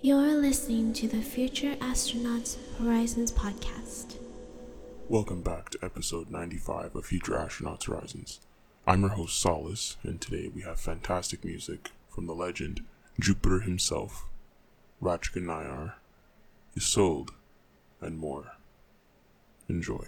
You're listening to the Future Astronauts Horizons podcast. Welcome back to episode 95 of Future Astronauts Horizons. I'm your host Solace, and today we have fantastic music from the legend Jupiter himself, Rachka Nayar, Isolde, and more. Enjoy.